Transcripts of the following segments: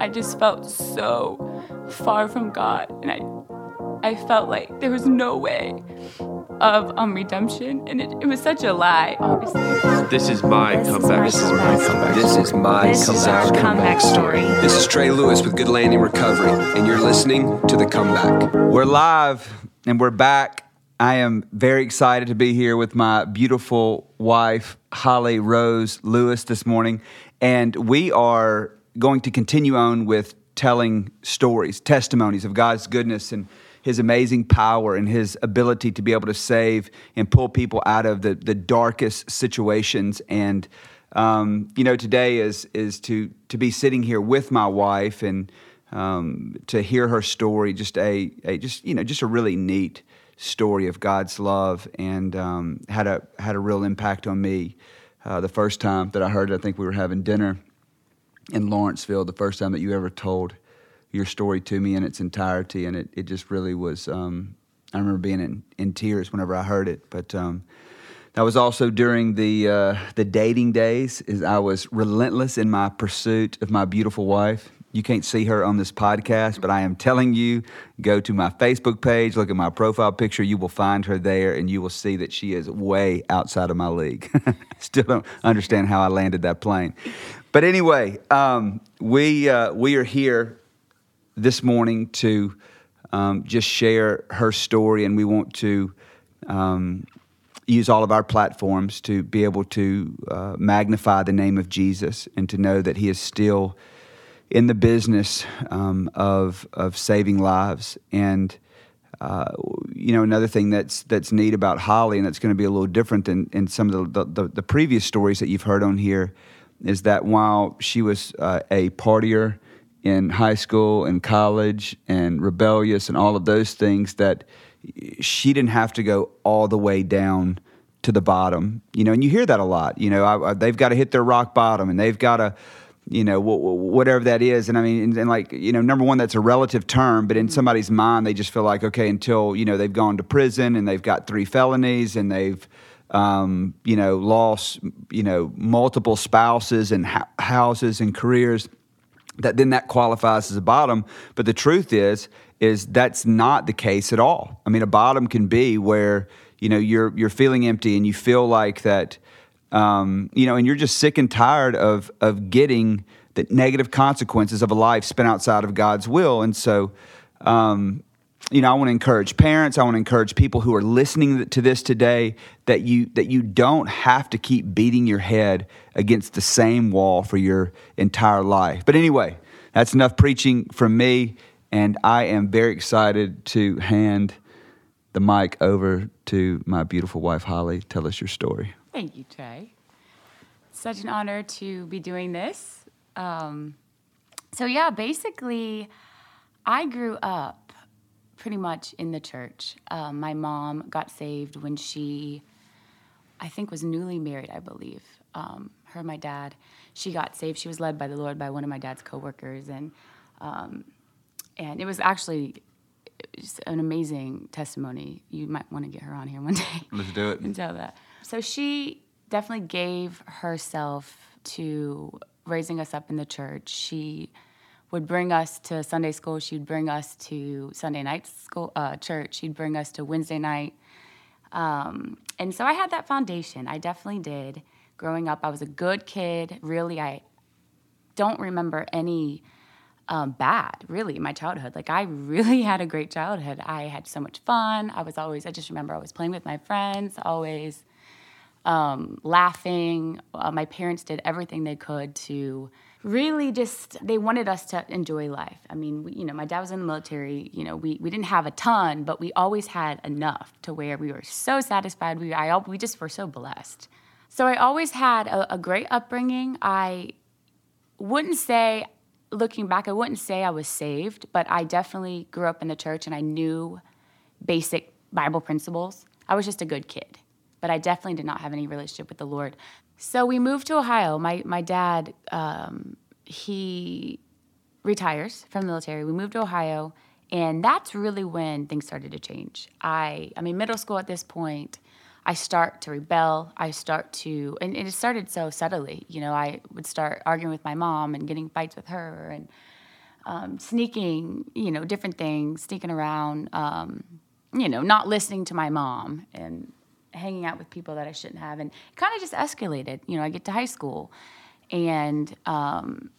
I just felt so far from God, and I I felt like there was no way of um, redemption, and it, it was such a lie. Obviously, This is my This is comeback my story. comeback This is my This is our comeback. comeback story. This is Trey Lewis with Good Landing Recovery, and you're listening to The Comeback. We're live and we're back. I am very excited to be here with my beautiful wife, Holly Rose Lewis, this morning. And we are going to continue on with telling stories, testimonies of God's goodness and his amazing power and his ability to be able to save and pull people out of the, the darkest situations. And, um, you know, today is, is to, to be sitting here with my wife and um, to hear her story, just a, a just you know just a really neat story of God's love, and um, had a had a real impact on me. Uh, the first time that I heard it, I think we were having dinner in Lawrenceville. The first time that you ever told your story to me in its entirety, and it, it just really was. Um, I remember being in, in tears whenever I heard it, but. Um, that was also during the uh, the dating days. Is I was relentless in my pursuit of my beautiful wife. You can't see her on this podcast, but I am telling you, go to my Facebook page, look at my profile picture. You will find her there, and you will see that she is way outside of my league. Still don't understand how I landed that plane, but anyway, um, we uh, we are here this morning to um, just share her story, and we want to um, use all of our platforms to be able to uh, magnify the name of Jesus and to know that He is still in the business um, of of saving lives. And uh, you know, another thing that's that's neat about Holly, and that's going to be a little different than in some of the, the, the previous stories that you've heard on here, is that while she was uh, a partier in high school and college and rebellious and all of those things, that she didn't have to go all the way down to the bottom. You know, and you hear that a lot. You know, I, I, they've got to hit their rock bottom, and they've got to you know, wh- wh- whatever that is. And I mean, and, and, like, you know, number one, that's a relative term, but in somebody's mind, they just feel like, okay, until, you know, they've gone to prison and they've got three felonies and they've, um, you know, lost, you know, multiple spouses and ha- houses and careers, that then that qualifies as a bottom. But the truth is, is that's not the case at all. I mean, a bottom can be where, you know, you're, you're feeling empty and you feel like that, um, you know, and you're just sick and tired of of getting the negative consequences of a life spent outside of God's will. And so, um, you know, I want to encourage parents. I want to encourage people who are listening to this today that you that you don't have to keep beating your head against the same wall for your entire life. But anyway, that's enough preaching from me, and I am very excited to hand the mic over to my beautiful wife Holly. Tell us your story. Thank you, Trey. Such an honor to be doing this. Um, so, yeah, basically, I grew up pretty much in the church. Um, my mom got saved when she, I think, was newly married, I believe. Um, her and my dad, she got saved. She was led by the Lord by one of my dad's coworkers, and um, and it was actually just an amazing testimony. You might want to get her on here one day. Let's do it. and tell that. So she definitely gave herself to raising us up in the church. She would bring us to Sunday school. She'd bring us to Sunday night school, uh, church. She'd bring us to Wednesday night. Um, and so I had that foundation. I definitely did. Growing up, I was a good kid. Really, I don't remember any um, bad, really, my childhood. Like, I really had a great childhood. I had so much fun. I was always, I just remember I was playing with my friends, always um, laughing. Uh, my parents did everything they could to really just, they wanted us to enjoy life. I mean, we, you know, my dad was in the military. You know, we, we didn't have a ton, but we always had enough to where we were so satisfied. We, I, we just were so blessed. So I always had a, a great upbringing. I wouldn't say looking back, I wouldn't say I was saved, but I definitely grew up in the church and I knew basic Bible principles. I was just a good kid, but I definitely did not have any relationship with the Lord. So we moved to Ohio. My my dad, um, he retires from the military. We moved to Ohio, and that's really when things started to change. I I mean, middle school at this point. I start to rebel. I start to, and it started so subtly. You know, I would start arguing with my mom and getting fights with her, and um, sneaking, you know, different things, sneaking around, um, you know, not listening to my mom and hanging out with people that I shouldn't have. And it kind of just escalated. You know, I get to high school and um,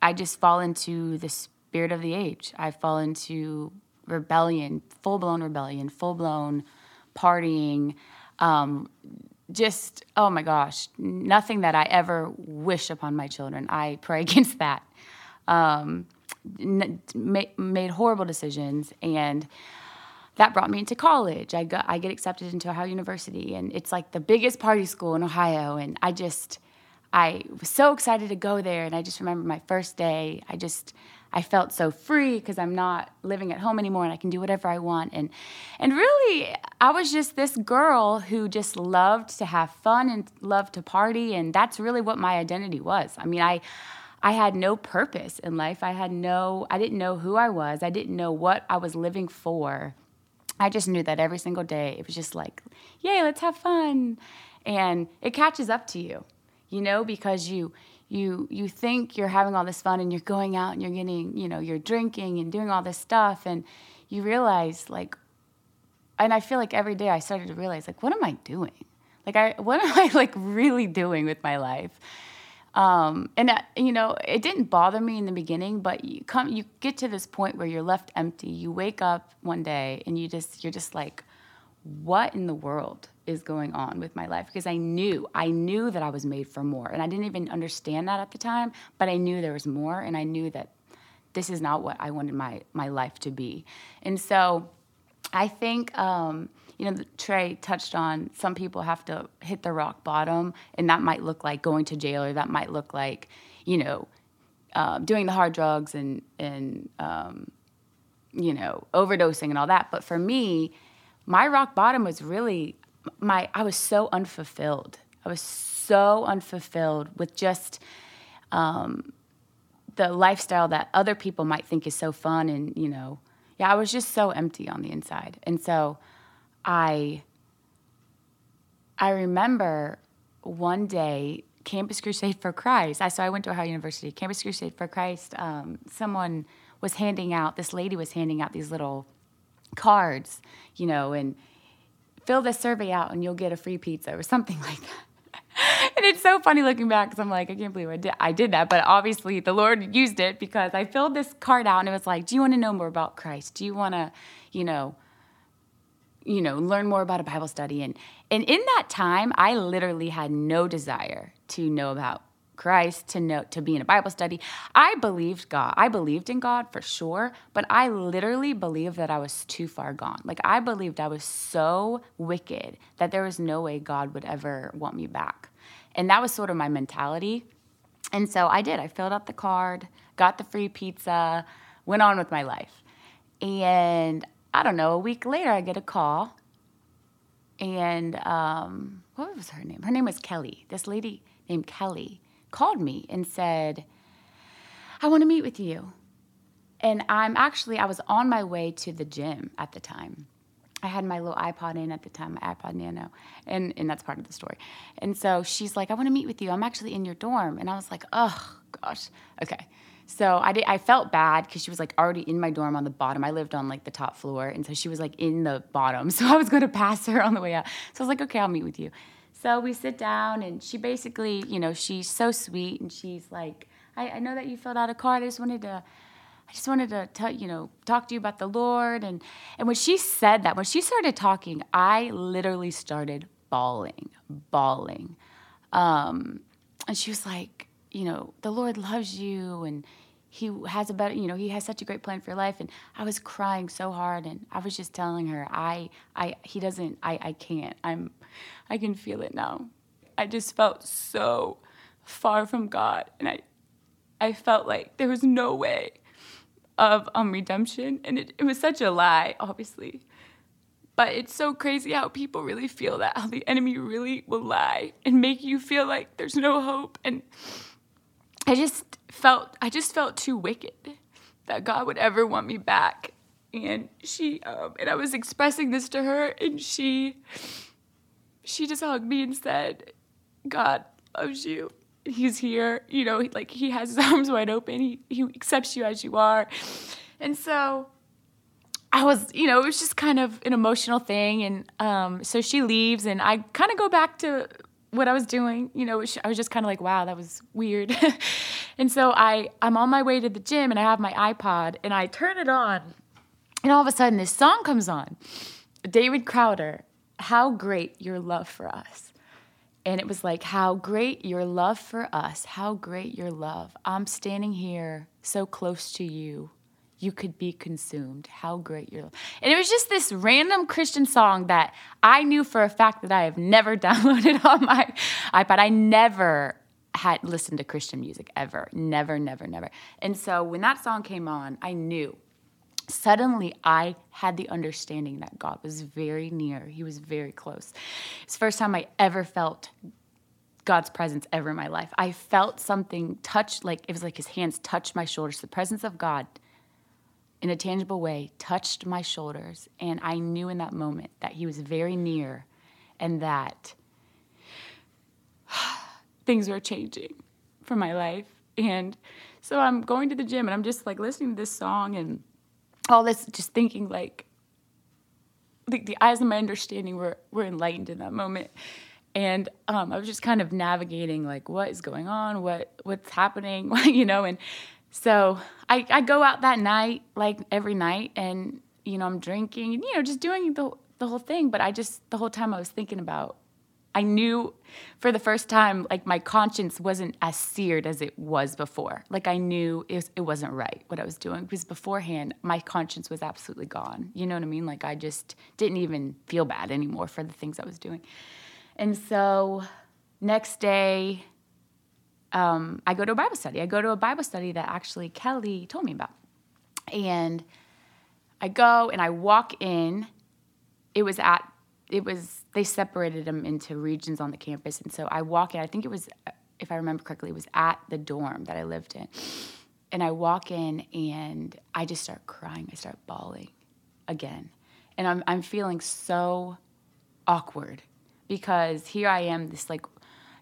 I just fall into the spirit of the age. I fall into rebellion, full blown rebellion, full blown partying. Um, just, oh my gosh, nothing that I ever wish upon my children. I pray against that. Um, n- made horrible decisions and that brought me into college. I got I get accepted into Ohio University and it's like the biggest party school in Ohio and I just I was so excited to go there and I just remember my first day. I just I felt so free because I'm not living at home anymore and I can do whatever I want and and really I was just this girl who just loved to have fun and loved to party and that's really what my identity was. I mean, I I had no purpose in life. I had no I didn't know who I was. I didn't know what I was living for. I just knew that every single day it was just like, "Yay, let's have fun." And it catches up to you. You know, because you you you think you're having all this fun and you're going out and you're getting, you know, you're drinking and doing all this stuff and you realize like and I feel like every day I started to realize like what am I doing? Like I what am I like really doing with my life? Um, and uh, you know, it didn't bother me in the beginning, but you come, you get to this point where you're left empty. You wake up one day and you just, you're just like, what in the world is going on with my life? Because I knew, I knew that I was made for more, and I didn't even understand that at the time, but I knew there was more, and I knew that this is not what I wanted my my life to be. And so, I think. Um, you know, Trey touched on some people have to hit the rock bottom, and that might look like going to jail, or that might look like, you know, um, doing the hard drugs and and um, you know overdosing and all that. But for me, my rock bottom was really my. I was so unfulfilled. I was so unfulfilled with just um, the lifestyle that other people might think is so fun, and you know, yeah, I was just so empty on the inside, and so. I I remember one day Campus Crusade for Christ. I so I went to Ohio University. Campus Crusade for Christ. Um, someone was handing out. This lady was handing out these little cards, you know, and fill this survey out and you'll get a free pizza or something like that. and it's so funny looking back because I'm like, I can't believe I did, I did that. But obviously, the Lord used it because I filled this card out and it was like, Do you want to know more about Christ? Do you want to, you know, you know, learn more about a Bible study. And, and in that time, I literally had no desire to know about Christ, to know, to be in a Bible study. I believed God. I believed in God for sure, but I literally believed that I was too far gone. Like I believed I was so wicked that there was no way God would ever want me back. And that was sort of my mentality. And so I did. I filled out the card, got the free pizza, went on with my life. And I don't know, a week later, I get a call. And um, what was her name? Her name was Kelly. This lady named Kelly called me and said, I want to meet with you. And I'm actually, I was on my way to the gym at the time. I had my little iPod in at the time, my iPod Nano, and, and that's part of the story. And so she's like, I want to meet with you. I'm actually in your dorm. And I was like, oh, gosh. Okay. So I did, I felt bad because she was like already in my dorm on the bottom. I lived on like the top floor, and so she was like in the bottom. So I was going to pass her on the way out. So I was like, okay, I'll meet with you. So we sit down, and she basically, you know, she's so sweet, and she's like, I, I know that you filled out a card. I just wanted to. I just wanted to tell you know talk to you about the Lord and and when she said that when she started talking I literally started bawling bawling um, and she was like you know, the Lord loves you and he has a better, you know, he has such a great plan for your life. And I was crying so hard and I was just telling her, I, I, he doesn't, I, I can't, I'm, I can feel it now. I just felt so far from God. And I, I felt like there was no way of um, redemption. And it, it was such a lie, obviously. But it's so crazy how people really feel that, how the enemy really will lie and make you feel like there's no hope. And I just felt I just felt too wicked that God would ever want me back. And she um, and I was expressing this to her, and she she just hugged me and said, "God loves you, He's here. You know, like he has his arms wide open. He he accepts you as you are. And so I was, you know, it was just kind of an emotional thing. And um, so she leaves, and I kind of go back to what I was doing. You know, I was just kind of like, wow, that was weird. and so I, I'm on my way to the gym, and I have my iPod, and I turn it on, and all of a sudden this song comes on, David Crowder, "How Great Your Love for Us." And it was like, How great your love for us, how great your love. I'm standing here so close to you you could be consumed. How great your. And it was just this random Christian song that I knew for a fact that I have never downloaded on my iPod. I never had listened to Christian music ever. Never, never, never. And so when that song came on, I knew. Suddenly, I had the understanding that God was very near. He was very close. It's the first time I ever felt God's presence ever in my life. I felt something touch, like it was like his hands touched my shoulders. The presence of God in a tangible way touched my shoulders. And I knew in that moment that he was very near and that things were changing for my life. And so I'm going to the gym and I'm just like listening to this song and all this, just thinking like, like the eyes of my understanding were, were enlightened in that moment. And um, I was just kind of navigating like what is going on, what what's happening, you know, and so I, I go out that night, like every night, and you know I'm drinking and you know just doing the the whole thing. But I just the whole time I was thinking about. I knew for the first time, like my conscience wasn't as seared as it was before. Like I knew it, was, it wasn't right what I was doing because beforehand my conscience was absolutely gone. You know what I mean? Like I just didn't even feel bad anymore for the things I was doing. And so next day, um, I go to a Bible study. I go to a Bible study that actually Kelly told me about. And I go and I walk in. It was at, it was, they separated them into regions on the campus. And so I walk in, I think it was, if I remember correctly, it was at the dorm that I lived in. And I walk in and I just start crying. I start bawling again. And I'm, I'm feeling so awkward because here I am, this like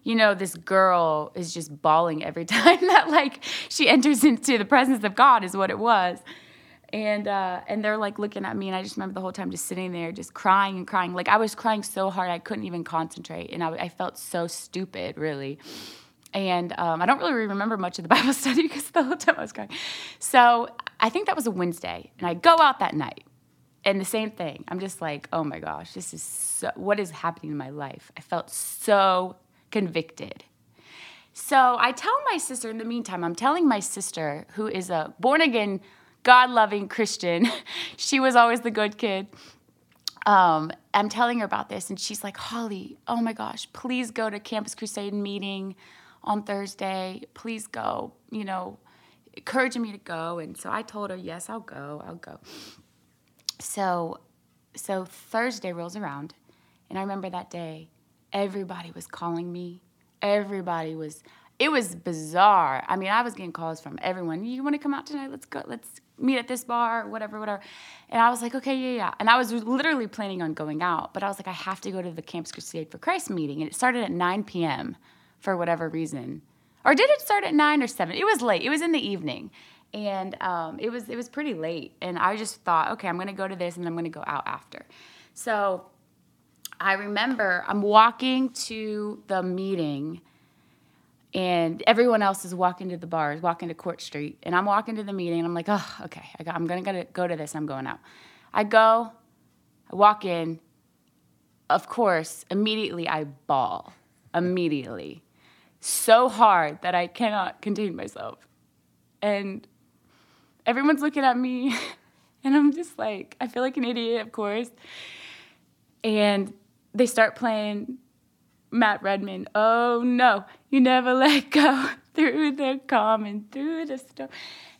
you know, this girl is just bawling every time that like she enters into the presence of God is what it was. And uh, and they're like looking at me, and I just remember the whole time just sitting there, just crying and crying. Like I was crying so hard I couldn't even concentrate, and I, I felt so stupid, really. And um, I don't really remember much of the Bible study because the whole time I was crying. So I think that was a Wednesday, and I go out that night, and the same thing. I'm just like, oh my gosh, this is so, what is happening in my life? I felt so convicted. So I tell my sister in the meantime, I'm telling my sister, who is a born again, God loving Christian, she was always the good kid. Um, I'm telling her about this, and she's like, Holly, oh my gosh, please go to Campus Crusade meeting on Thursday. Please go, you know, encouraging me to go. And so I told her, yes, I'll go, I'll go. So, so Thursday rolls around, and I remember that day everybody was calling me. Everybody was, it was bizarre. I mean, I was getting calls from everyone. You want to come out tonight? Let's go. Let's meet at this bar, whatever, whatever. And I was like, okay, yeah, yeah. And I was literally planning on going out, but I was like, I have to go to the Campus Crusade for Christ meeting. And it started at 9 p.m. for whatever reason. Or did it start at 9 or 7? It was late. It was in the evening. And um, it was it was pretty late, and I just thought, okay, I'm gonna go to this, and I'm gonna go out after. So I remember I'm walking to the meeting and everyone else is walking to the bars, walking to Court Street, and I'm walking to the meeting, and I'm like, oh, okay, I am gonna go to this, I'm going out. I go, I walk in. Of course, immediately I bawl, immediately, so hard that I cannot contain myself, and everyone's looking at me, and I'm just like, I feel like an idiot, of course, and they start playing Matt Redman. Oh no, you never let go through the calm and through the storm.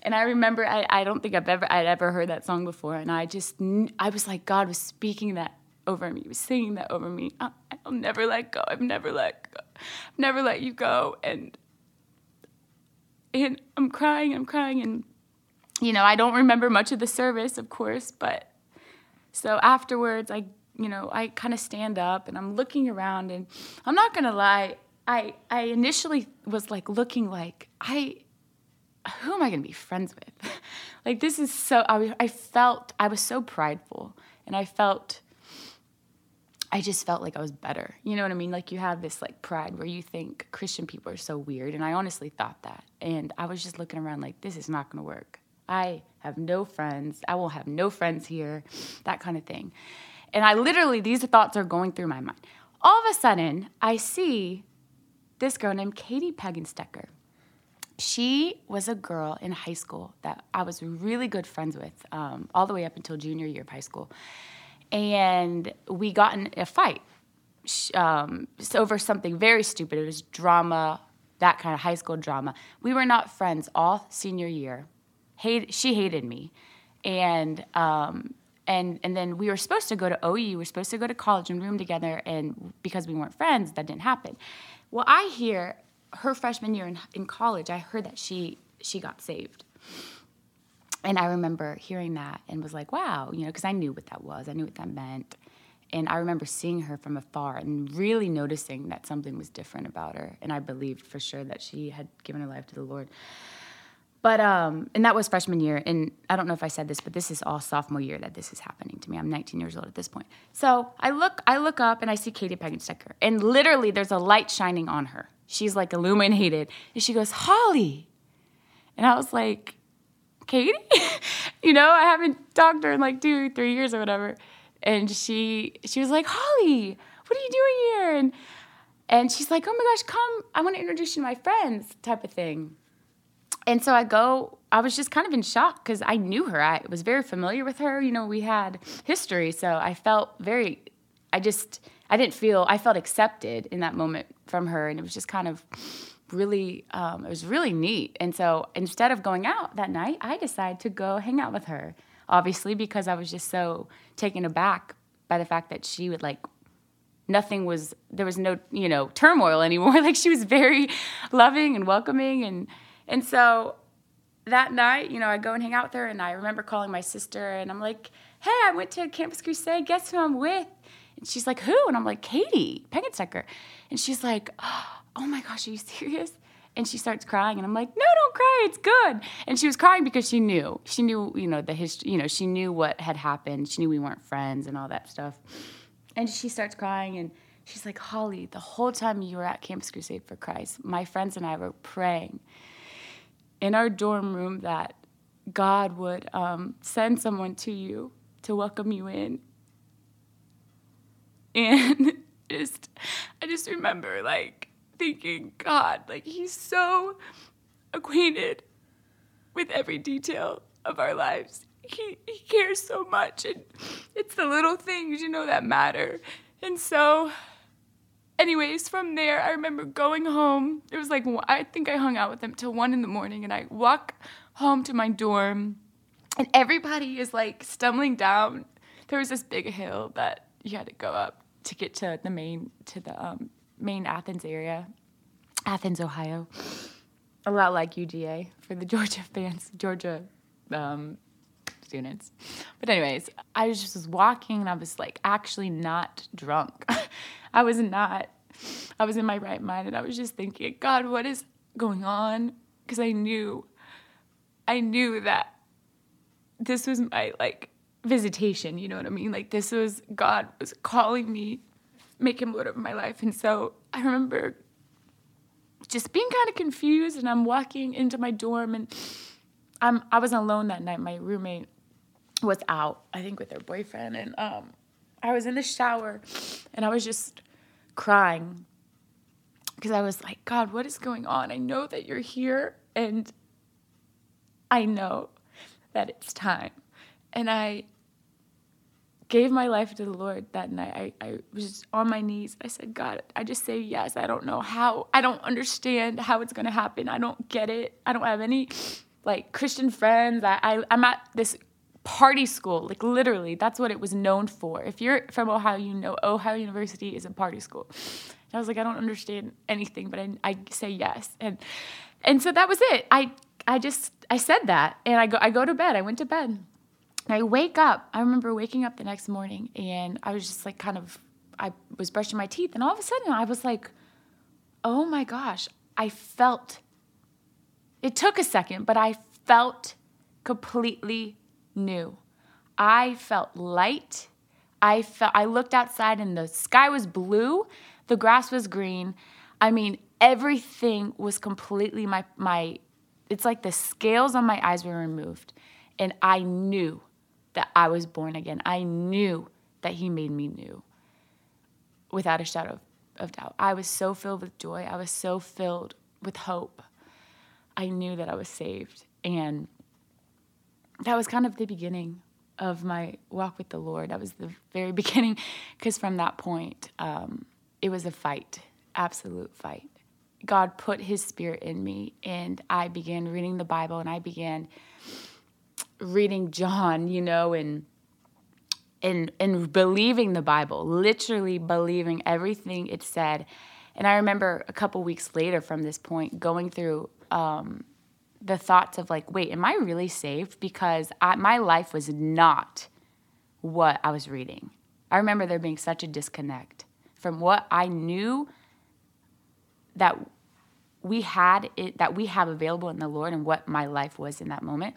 And I remember, I, I don't think I've ever I'd ever heard that song before, and I just I was like, God was speaking that over me, he was singing that over me. I, I'll never let go. I've never let go. I've never let you go. And and I'm crying. I'm crying, and you know I don't remember much of the service, of course, but so afterwards I you know, I kind of stand up and I'm looking around and I'm not going to lie, I I initially was like looking like I who am I going to be friends with? like this is so I, I felt I was so prideful and I felt I just felt like I was better. You know what I mean? Like you have this like pride where you think Christian people are so weird and I honestly thought that. And I was just looking around like this is not going to work. I have no friends. I will have no friends here. That kind of thing. And I literally these thoughts are going through my mind. All of a sudden, I see this girl named Katie Pagenstecker. She was a girl in high school that I was really good friends with um, all the way up until junior year of high school. And we got in a fight um, over something very stupid. It was drama, that kind of high school drama. We were not friends all senior year. Hate, she hated me. And um, and and then we were supposed to go to OU. We were supposed to go to college and room together, and because we weren't friends, that didn't happen. Well, I hear her freshman year in, in college, I heard that she she got saved. And I remember hearing that and was like, wow, you know, because I knew what that was. I knew what that meant. And I remember seeing her from afar and really noticing that something was different about her. And I believed for sure that she had given her life to the Lord. But um, and that was freshman year, and I don't know if I said this, but this is all sophomore year that this is happening to me. I'm 19 years old at this point. So I look, I look up, and I see Katie Pagenstecker, and literally there's a light shining on her. She's like illuminated, and she goes, "Holly," and I was like, "Katie," you know, I haven't talked to her in like two, three years or whatever, and she she was like, "Holly, what are you doing here?" and and she's like, "Oh my gosh, come! I want to introduce you to my friends," type of thing and so I go, I was just kind of in shock because I knew her. I was very familiar with her. You know, we had history. So I felt very, I just, I didn't feel, I felt accepted in that moment from her. And it was just kind of really, um, it was really neat. And so instead of going out that night, I decided to go hang out with her, obviously, because I was just so taken aback by the fact that she would like, nothing was, there was no, you know, turmoil anymore. like she was very loving and welcoming and, and so that night, you know, I go and hang out with her, and I remember calling my sister, and I'm like, hey, I went to Campus Crusade. Guess who I'm with? And she's like, who? And I'm like, Katie Pagenstecker. And she's like, oh, oh my gosh, are you serious? And she starts crying, and I'm like, no, don't cry, it's good. And she was crying because she knew. She knew, you know, the history, you know, she knew what had happened. She knew we weren't friends and all that stuff. And she starts crying, and she's like, Holly, the whole time you were at Campus Crusade for Christ, my friends and I were praying in our dorm room that God would um, send someone to you to welcome you in. And just, I just remember like thinking, God, like He's so acquainted with every detail of our lives. He, he cares so much, and it's the little things, you know, that matter. And so anyways, from there, I remember going home. It was like, I think I hung out with them till one in the morning, and I walk home to my dorm, and everybody is like stumbling down. There was this big hill that you had to go up to get to the main, to the um, main Athens area, Athens, Ohio. A lot like UGA for the Georgia fans, Georgia um, students. But anyways, I was just was walking and I was like actually not drunk. I was not. I was in my right mind and I was just thinking, God, what is going on? Because I knew, I knew that this was my like visitation, you know what I mean? Like this was God was calling me, make him Lord of my life. And so I remember just being kind of confused and I'm walking into my dorm and I'm I was alone that night. My roommate was out, I think with her boyfriend, and um, I was in the shower and I was just crying because I was like, God, what is going on? I know that you're here and I know that it's time. And I gave my life to the Lord that night. I, I was on my knees. I said, God, I just say yes. I don't know how. I don't understand how it's going to happen. I don't get it. I don't have any like Christian friends. I, I, I'm at this party school. Like literally, that's what it was known for. If you're from Ohio, you know Ohio University is a party school. And I was like, I don't understand anything, but I, I say yes. And and so that was it. I I just I said that, and I go I go to bed. I went to bed. And I wake up. I remember waking up the next morning, and I was just like kind of I was brushing my teeth, and all of a sudden I was like, oh my gosh, I felt it took a second, but I felt completely new. I felt light. I felt I looked outside and the sky was blue, the grass was green. I mean, everything was completely my my it's like the scales on my eyes were removed and I knew that I was born again. I knew that he made me new without a shadow of doubt. I was so filled with joy. I was so filled with hope. I knew that I was saved. And that was kind of the beginning of my walk with the Lord. That was the very beginning, because from that point, um, it was a fight, absolute fight. God put his spirit in me, and I began reading the Bible, and I began reading John, you know, and and and believing the Bible, literally believing everything it said. And I remember a couple weeks later from this point going through um, the thoughts of like, wait, am I really saved? Because I, my life was not what I was reading. I remember there being such a disconnect from what I knew that we had it that we have available in the Lord and what my life was in that moment.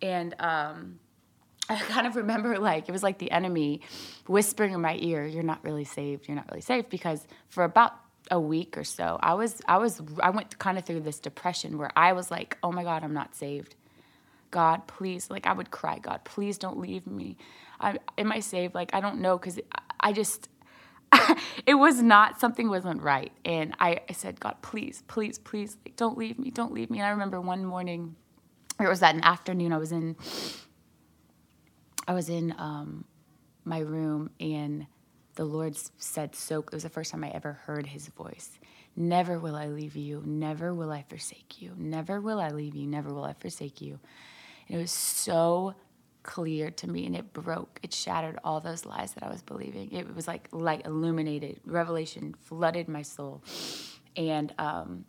And um, I kind of remember like it was like the enemy whispering in my ear, "You're not really saved. You're not really saved." Because for about a week or so, I was I was I went kind of through this depression where I was like, "Oh my God, I'm not saved." God, please, like I would cry, God, please don't leave me. I, am I saved? Like I don't know because I just it was not something wasn't right, and I, I said, God, please, please, please, like, don't leave me, don't leave me. And I remember one morning, or it was that an afternoon, I was in I was in um, my room and the Lord said so it was the first time I ever heard his voice. Never will I leave you, never will I forsake you, never will I leave you, never will I forsake you. And it was so clear to me and it broke, it shattered all those lies that I was believing. It was like light illuminated, revelation flooded my soul. And um,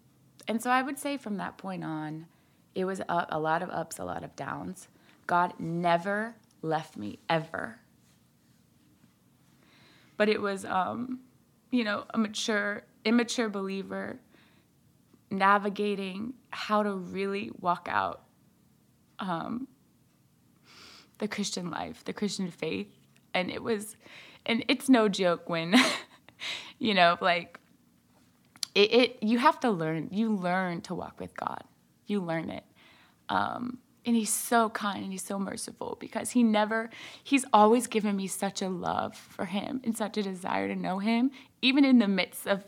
and so I would say from that point on, it was up, a lot of ups, a lot of downs. God never left me ever. But it was, um, you know, a mature, immature believer navigating how to really walk out um, the Christian life, the Christian faith. And it was, and it's no joke when, you know, like, it, it, you have to learn, you learn to walk with God. You learn it. Um, and he's so kind and he's so merciful because he never he's always given me such a love for him and such a desire to know him even in the midst of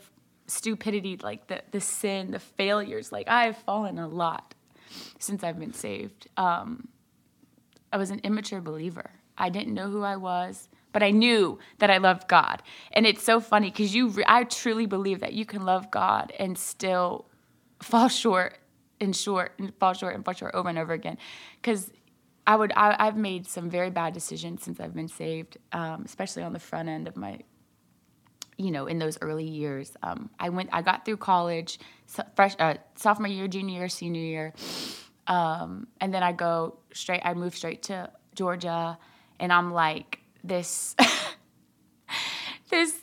stupidity like the the sin the failures. Like i have fallen a lot since i've been saved. Um, i was an immature believer. I didn't know who i was but i knew that i loved god. And it's so funny because you re- i truly believe that you can love god and still fall short and short and fall short and fall short over and over again because I would I, have made some very bad decisions since I've been saved, um, especially on the front end of my, you know, in those early years. Um, I went I got through college, so fresh uh, sophomore year, junior year, senior year, um, and then I go straight. I move straight to Georgia, and I'm like this. this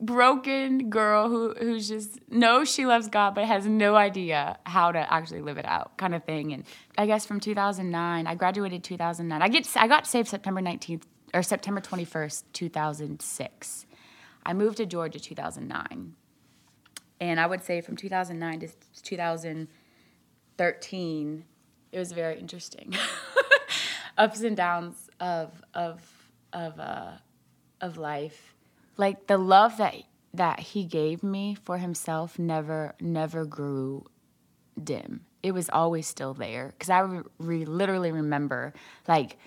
broken girl who who's just knows she loves God but has no idea how to actually live it out kind of thing. And I guess from 2009 I graduated 2009 I get I got saved September 19th or September 21st 2006 I moved to Georgia 2009 and I would say from 2009 to 2013 it was very interesting. Ups and downs of of of uh of life like the love that that he gave me for himself never never grew dim. It was always still there. Because i re- literally remember like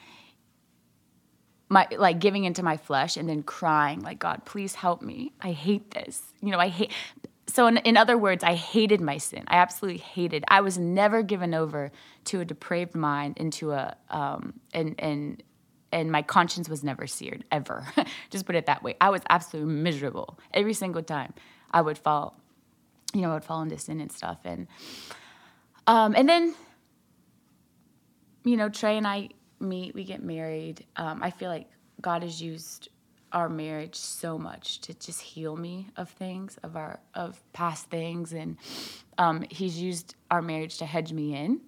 my like giving into my flesh and then crying like god please help me. I hate this. You know i hate so in, in other words i hated my sin. I absolutely hated i was never given over to a depraved mind into a um and and and my conscience was never seared ever. Just put it that way. I was absolutely miserable. Every single time i would fall you know i would fall into sin and stuff. And um, and then you know trey and i meet we get married. Um, i feel like god has used our marriage so much to just heal me of things of our of past things. And um, he's used our marriage to hedge me in.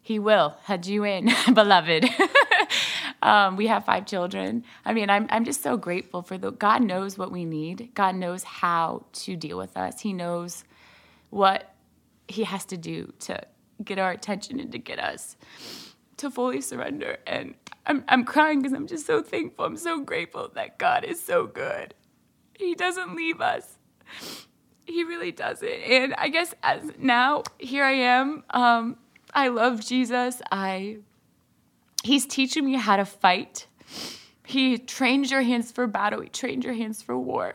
He will hedge you in beloved um, we have five children i mean I'm, I'm just so grateful for the god knows what we need god knows how to deal with us he knows what he has to do to get our attention and to get us to fully surrender. And I'm, I'm crying because I'm just so thankful. I'm so grateful that God is so good. He doesn't leave us. He really doesn't. And I guess as now, here I am. Um, I love Jesus. I He's teaching me how to fight. He trains your hands for battle. He trains your hands for war.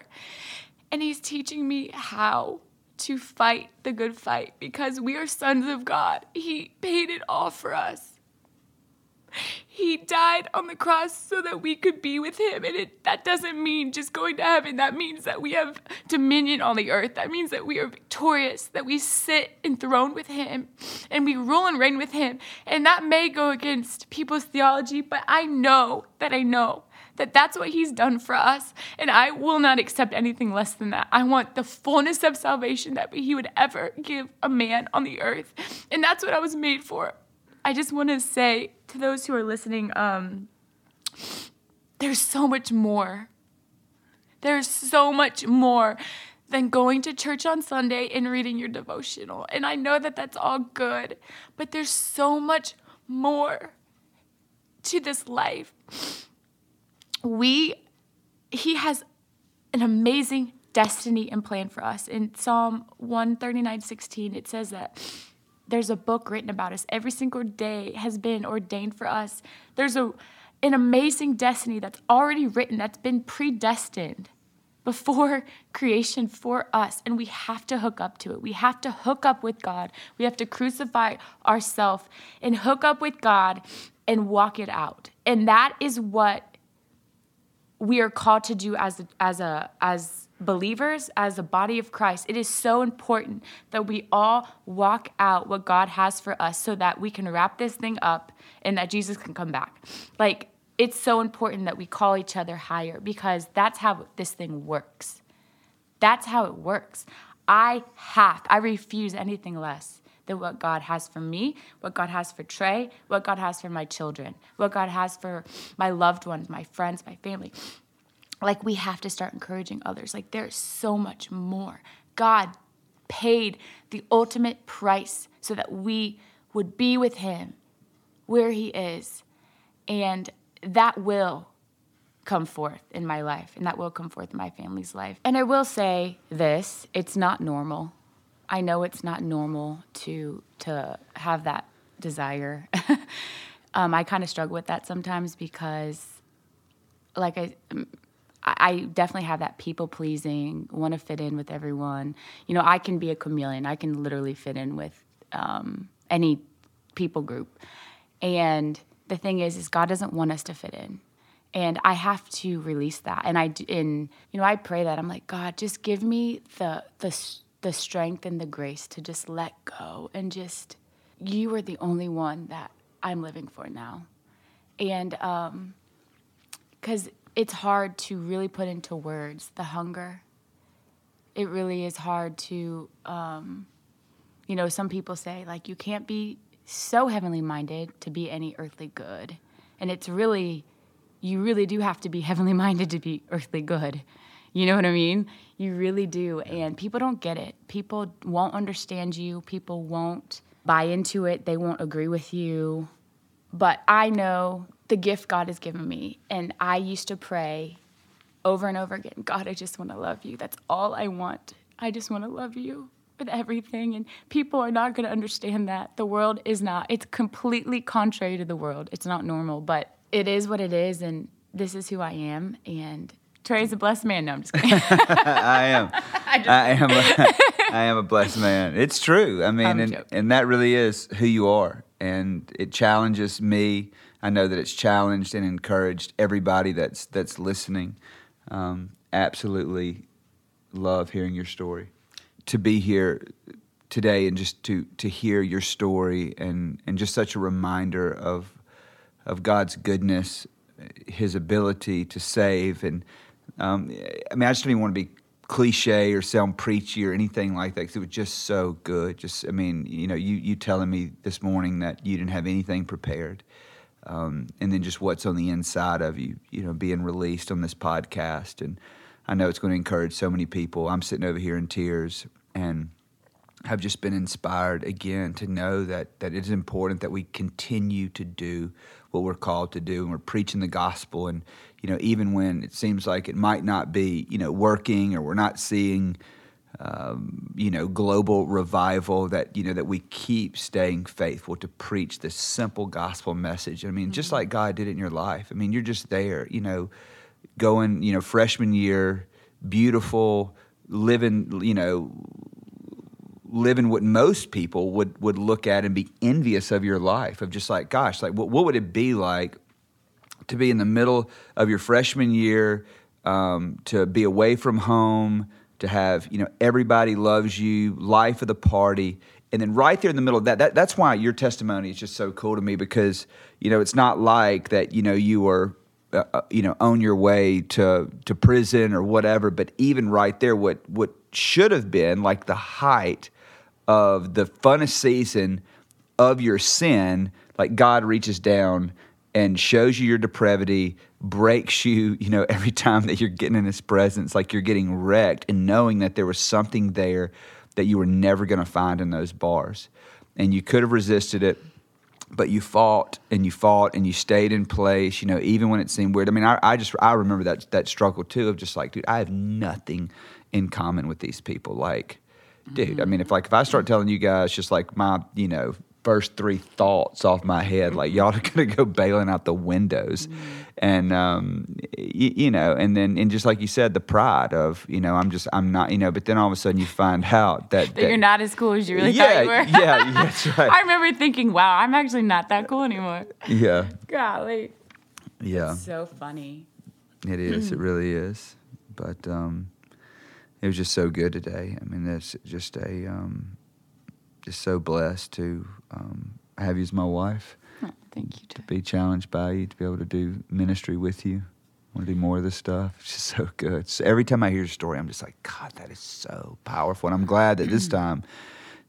And he's teaching me how to fight the good fight because we are sons of God. He paid it all for us. He died on the cross so that we could be with him. And it, that doesn't mean just going to heaven. That means that we have dominion on the earth. That means that we are victorious, that we sit enthroned with him and we rule and reign with him. And that may go against people's theology, but I know that I know that that's what he's done for us. And I will not accept anything less than that. I want the fullness of salvation that he would ever give a man on the earth. And that's what I was made for. I just want to say to those who are listening, um, there's so much more. There's so much more than going to church on Sunday and reading your devotional. And I know that that's all good, but there's so much more to this life. We, He has an amazing destiny and plan for us. In Psalm 139 16, it says that there's a book written about us. Every single day has been ordained for us. There's a, an amazing destiny that's already written, that's been predestined before creation for us. And we have to hook up to it. We have to hook up with God. We have to crucify ourselves and hook up with God and walk it out. And that is what we are called to do as a, as a as believers, as a body of Christ, it is so important that we all walk out what God has for us so that we can wrap this thing up and that Jesus can come back. Like, it's so important that we call each other higher because that's how this thing works. That's how it works. I have, I refuse anything less than what God has for me, what God has for Trey, what God has for my children, what God has for my loved ones, my friends, my family like we have to start encouraging others. Like there's so much more. God paid the ultimate price so that we would be with Him where He is. And that will come forth in my life, and that will come forth in my family's life. And I will say this it's not normal. I know it's not normal to, to have that desire. um, I kind of struggle with that sometimes because, like I, I definitely have that people pleasing, want to fit in with everyone. You know, I can be a chameleon. I can literally fit in with um, any people group. And the thing is, is God doesn't want us to fit in, and I have to release that. And I, in you know, I pray that I'm like, God, just give me the the the strength and the grace to just let go and just you are the only one that I'm living for now, and um, because it's hard to really put into words the hunger. It really is hard to, um, you know, some people say, like, you can't be so heavenly minded to be any earthly good. And it's really, you really do have to be heavenly minded to be earthly good. You know what I mean? You really do. And people don't get it. People won't understand you. People won't buy into it. They won't agree with you. But I know the gift God has given me. And I used to pray over and over again God, I just want to love you. That's all I want. I just want to love you with everything. And people are not going to understand that. The world is not. It's completely contrary to the world. It's not normal, but it is what it is. And this is who I am. And Trey's a blessed man. No, I'm just kidding. I am. I, I am. A, I am a blessed man. It's true. I mean, and, and that really is who you are, and it challenges me I know that it's challenged and encouraged everybody that's that's listening. Um, absolutely love hearing your story. To be here today and just to to hear your story and and just such a reminder of of God's goodness, His ability to save, and Um, I mean, I just don't even want to be cliche or sound preachy or anything like that because it was just so good. Just, I mean, you know, you you telling me this morning that you didn't have anything prepared, um, and then just what's on the inside of you, you know, being released on this podcast, and I know it's going to encourage so many people. I'm sitting over here in tears and have just been inspired again to know that that it is important that we continue to do what we're called to do and we're preaching the gospel and you know even when it seems like it might not be you know working or we're not seeing um, you know global revival that you know that we keep staying faithful to preach this simple gospel message i mean mm-hmm. just like god did it in your life i mean you're just there you know going you know freshman year beautiful living you know living what most people would would look at and be envious of your life of just like gosh like what, what would it be like to be in the middle of your freshman year um, to be away from home to have you know everybody loves you life of the party. And then right there in the middle of that, that that's why your testimony is just so cool to me because you know it's not like that you know you were uh, uh you know on your way to to prison or whatever but even right there what what should have been like the height of the funnest season of your sin, like God reaches down and shows you your depravity, breaks you, you know, every time that you're getting in his presence, like you're getting wrecked, and knowing that there was something there that you were never going to find in those bars. And you could have resisted it, but you fought and you fought and you stayed in place, you know, even when it seemed weird. I mean, I, I just, I remember that, that struggle too of just like, dude, I have nothing in common with these people. Like, dude. I mm-hmm. mean, if like if I start telling you guys just like my you know first three thoughts off my head, like y'all are gonna go bailing out the windows, mm-hmm. and um, y- you know, and then and just like you said, the pride of you know I'm just I'm not you know, but then all of a sudden you find out that, that, that you're not as cool as you really yeah, thought you were. yeah, that's right. I remember thinking, wow, I'm actually not that cool anymore. Yeah. Golly. Yeah. It's so funny. It is. it really is. But um, it was just so good today. I mean, it's just a um, just so blessed to um, have you as my wife. Oh, thank you. To be challenged by you, to be able to do ministry with you. I want to do more of this stuff. It's just so good. So every time I hear your story, I'm just like, God, that is so powerful. And I'm glad that this time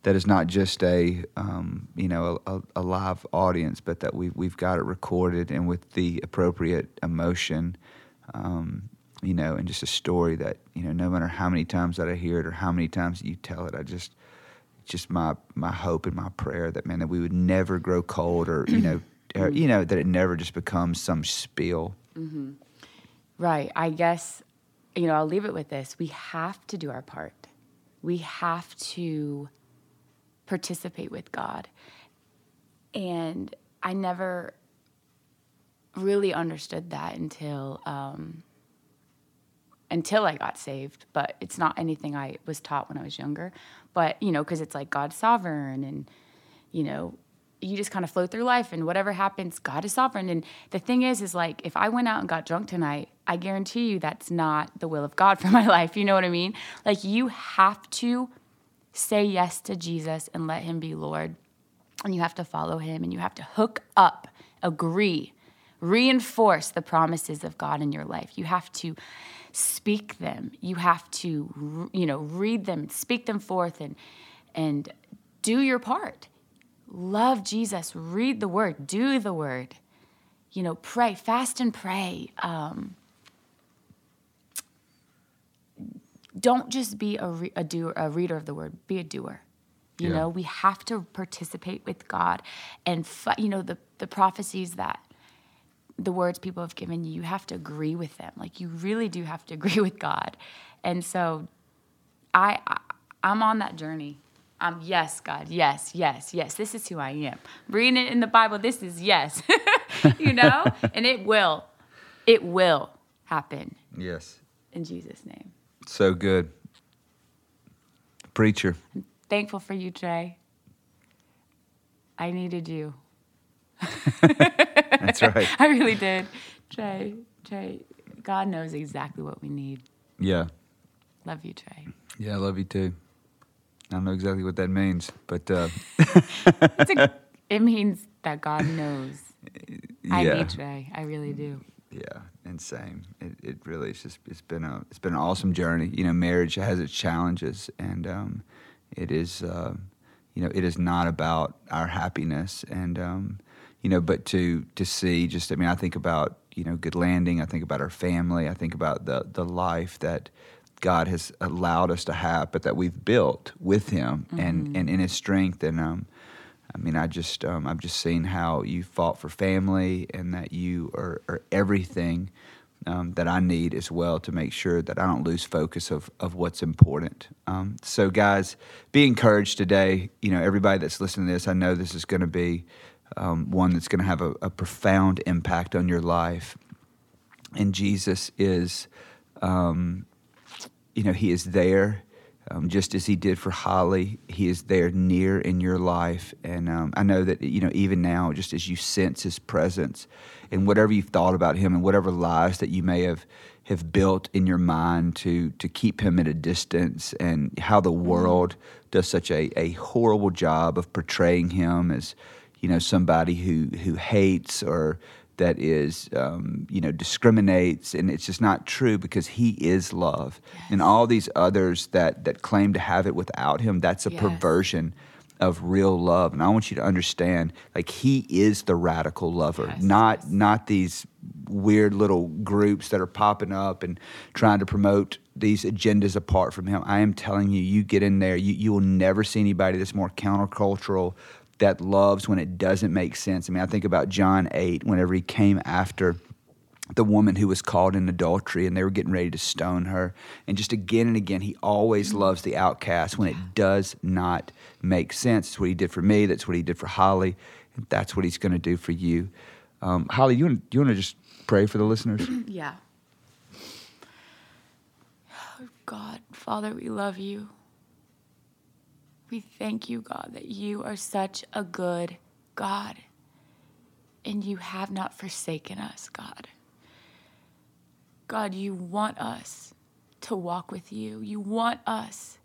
that is not just a um, you know a, a, live audience, but that we've we've got it recorded and with the appropriate emotion. Um, you know, and just a story that, you know, no matter how many times that I hear it or how many times you tell it, I just, just my, my hope and my prayer that, man, that we would never grow cold or, you know, or, you know, that it never just becomes some spiel. Mm-hmm. Right. I guess, you know, I'll leave it with this. We have to do our part. We have to participate with God. And I never really understood that until um, until I got saved, but it's not anything I was taught when I was younger. But, you know, because it's like God's sovereign and, you know, you just kind of flow through life and whatever happens, God is sovereign. And the thing is, is like if I went out and got drunk tonight, I guarantee you that's not the will of God for my life. You know what I mean? Like you have to say yes to Jesus and let him be Lord. And you have to follow him and you have to hook up, agree, reinforce the promises of God in your life. You have to speak them. You have to, you know, read them, speak them forth, and and do your part. Love Jesus. Read the word. Do the word. You know, pray, fast and pray. Um, don't just be a, re- a, doer, a reader of the word. Be a doer. You yeah. know, we have to participate with God, and you know the the prophecies that the words people have given you, you have to agree with them. Like you really do have to agree with God. And so I, I I'm on that journey. Um, yes, God, yes, yes, yes. This is who I am. Reading it in the Bible, this is yes. you know? and it will. It will happen. Yes. In Jesus' name. So good. Preacher. I'm thankful for you, Trey. I needed you. That's right. I really did. Trey, Trey, God knows exactly what we need. Yeah. Love you, Trey. Yeah, I love you too. I don't know exactly what that means, but uh... a, it means that God knows. Yeah. I need Trey. I really do. Yeah, and same. It, it really it's just it's been a it's been an awesome journey. You know, marriage has its challenges, and um, it is uh, you know it is not about our happiness, and um, you know, but to to see just I mean I think about you know good landing. I think about our family. I think about the the life that God has allowed us to have, but that we've built with Him mm-hmm. and and in His strength and um, I mean, I just um, I've just seen how you fought for family and that you are, are everything um, that I need as well to make sure that I don't lose focus of of what's important. Um, so, guys, be encouraged today. You know, everybody that's listening to this, I know this is going to be um, one that's going to have a, a, profound impact on your life. And Jesus is, um, you know, He is there um, just as he did for Holly, he is there near in your life. And um, I know that, you know, even now, just as you sense his presence and whatever you've thought about him and whatever lies that you may have, have built in your mind to, to keep him at a distance and how the world does such a, a horrible job of portraying him as, you know, somebody who, who hates or that is, um, you know, discriminates, and it's just not true because He is love, yes. and all these others that that claim to have it without Him, that's a yes. perversion of real love. And I want you to understand, like He is the radical lover, yes. not not these weird little groups that are popping up and trying to promote these agendas apart from him. I am telling you, you get in there, you, you will never see anybody that's more countercultural, that loves when it doesn't make sense. I mean, I think about John 8, whenever he came after the woman who was caught in adultery and they were getting ready to stone her. And just again and again, he always loves the outcast when it does not make sense. That's what he did for me. That's what he did for Holly. And that's what he's going to do for you. Um, Holly, you want, you want to just pray for the listeners? yeah. God, Father, we love you. We thank you, God, that you are such a good God and you have not forsaken us, God. God, you want us to walk with you. You want us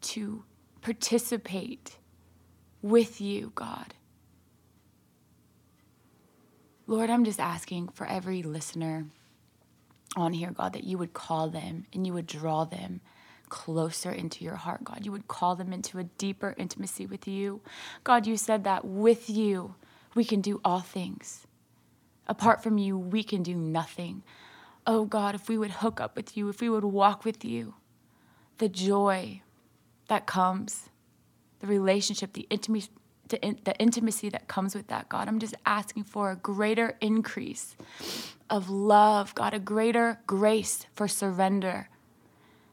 to participate with you, God. Lord, I'm just asking for every listener on here, God, that you would call them and you would draw them closer into your heart, God. You would call them into a deeper intimacy with you. God, you said that with you, we can do all things. Apart from you, we can do nothing. Oh God, if we would hook up with you, if we would walk with you, the joy that comes, the relationship, the intimacy, the intimacy that comes with that, God. I'm just asking for a greater increase of love, God, a greater grace for surrender,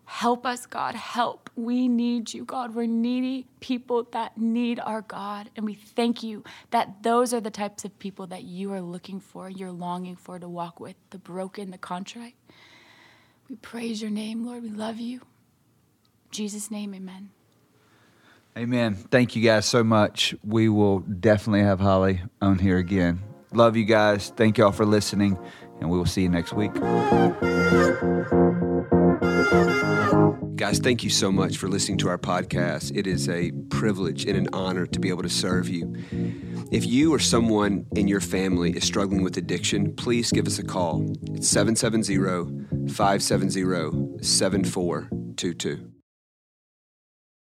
Help us, God. Help. We need you, God. We're needy people that need our God. And we thank you that those are the types of people that you are looking for, you're longing for to walk with the broken, the contrite. We praise your name, Lord. We love you. In Jesus' name, amen. Amen. Thank you guys so much. We will definitely have Holly on here again. Love you guys. Thank y'all for listening, and we will see you next week. Guys, thank you so much for listening to our podcast. It is a privilege and an honor to be able to serve you. If you or someone in your family is struggling with addiction, please give us a call. It's 770 570 7422.